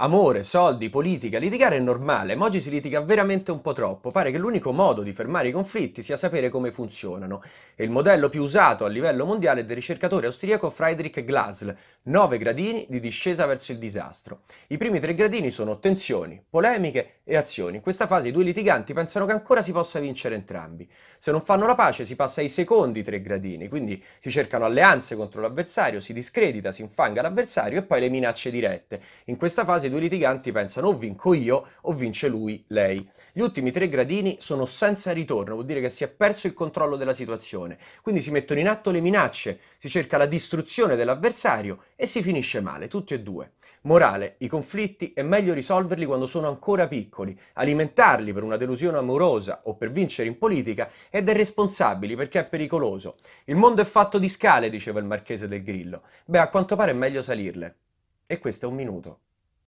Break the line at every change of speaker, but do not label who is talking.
Amore, soldi, politica, litigare è normale, ma oggi si litiga veramente un po' troppo. Pare che l'unico modo di fermare i conflitti sia sapere come funzionano. E il modello più usato a livello mondiale è del ricercatore austriaco Friedrich Glasl, 9 gradini di discesa verso il disastro. I primi tre gradini sono tensioni, polemiche e azioni. In questa fase i due litiganti pensano che ancora si possa vincere entrambi. Se non fanno la pace si passa ai secondi tre gradini, quindi si cercano alleanze contro l'avversario, si discredita, si infanga l'avversario e poi le minacce dirette. In questa fase i due litiganti pensano o vinco io o vince lui, lei. Gli ultimi tre gradini sono senza ritorno, vuol dire che si è perso il controllo della situazione, quindi si mettono in atto le minacce, si cerca la distruzione dell'avversario e si finisce male, tutti e due. Morale, i conflitti è meglio risolverli quando sono ancora piccoli, alimentarli per una delusione amorosa o per vincere in politica è responsabili perché è pericoloso. Il mondo è fatto di scale, diceva il marchese del Grillo. Beh, a quanto pare è meglio salirle. E questo è un minuto.